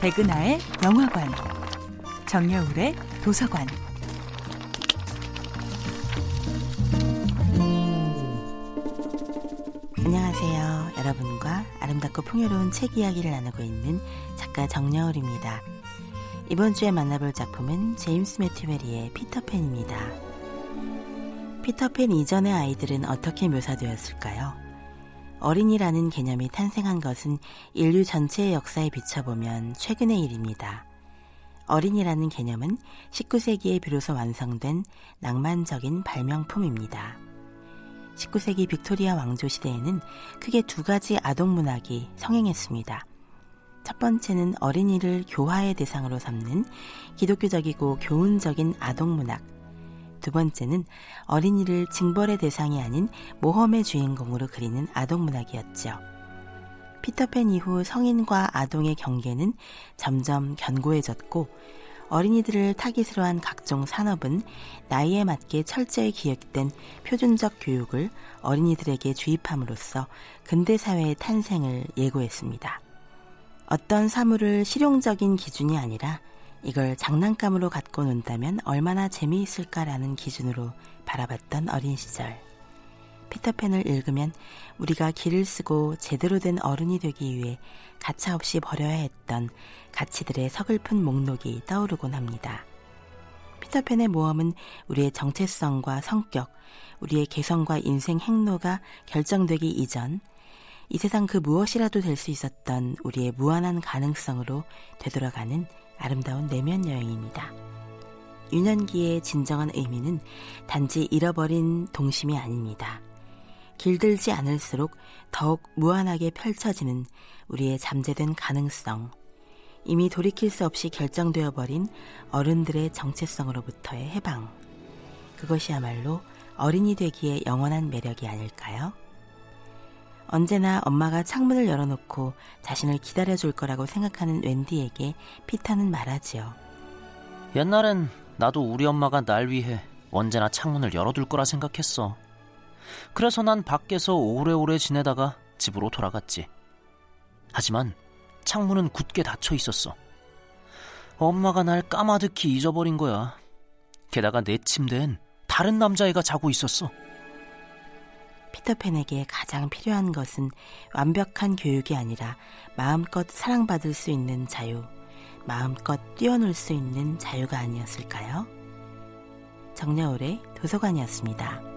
백은하의 영화관, 정여울의 도서관. 안녕하세요. 여러분과 아름답고 풍요로운 책 이야기를 나누고 있는 작가 정여울입니다. 이번 주에 만나볼 작품은 제임스 매튜베리의 피터팬입니다. 피터팬 이전의 아이들은 어떻게 묘사되었을까요? 어린이라는 개념이 탄생한 것은 인류 전체의 역사에 비춰보면 최근의 일입니다. 어린이라는 개념은 19세기에 비로소 완성된 낭만적인 발명품입니다. 19세기 빅토리아 왕조 시대에는 크게 두 가지 아동 문학이 성행했습니다. 첫 번째는 어린이를 교화의 대상으로 삼는 기독교적이고 교훈적인 아동 문학. 두 번째는 어린이를 징벌의 대상이 아닌 모험의 주인공으로 그리는 아동문학이었죠. 피터팬 이후 성인과 아동의 경계는 점점 견고해졌고 어린이들을 타깃으로 한 각종 산업은 나이에 맞게 철저히 기획된 표준적 교육을 어린이들에게 주입함으로써 근대 사회의 탄생을 예고했습니다. 어떤 사물을 실용적인 기준이 아니라 이걸 장난감으로 갖고 논다면 얼마나 재미있을까라는 기준으로 바라봤던 어린 시절. 피터팬을 읽으면 우리가 길을 쓰고 제대로 된 어른이 되기 위해 가차없이 버려야 했던 가치들의 서글픈 목록이 떠오르곤 합니다. 피터팬의 모험은 우리의 정체성과 성격, 우리의 개성과 인생 행로가 결정되기 이전 이 세상 그 무엇이라도 될 수 있었던 우리의 무한한 가능성으로 되돌아가는 아름다운 내면 여행입니다. 유년기의 진정한 의미는 단지 잃어버린 동심이 아닙니다. 길들지 않을수록 더욱 무한하게 펼쳐지는 우리의 잠재된 가능성, 이미 돌이킬 수 없이 결정되어 버린 어른들의 정체성으로부터의 해방. 그것이야말로 어린이 되기에 영원한 매력이 아닐까요? 언제나 엄마가 창문을 열어놓고 자신을 기다려줄 거라고 생각하는 웬디에게 피터는 말하지요. 옛날엔 나도 우리 엄마가 날 위해 언제나 창문을 열어둘 거라 생각했어. 그래서 난 밖에서 오래오래 지내다가 집으로 돌아갔지. 하지만 창문은 굳게 닫혀 있었어. 엄마가 날 까마득히 잊어버린 거야. 게다가 내 침대엔 다른 남자애가 자고 있었어. 피터팬에게 가장 필요한 것은 완벽한 교육이 아니라 마음껏 사랑받을 수 있는 자유, 마음껏 뛰어놀 수 있는 자유가 아니었을까요? 정여울의 도서관이었습니다.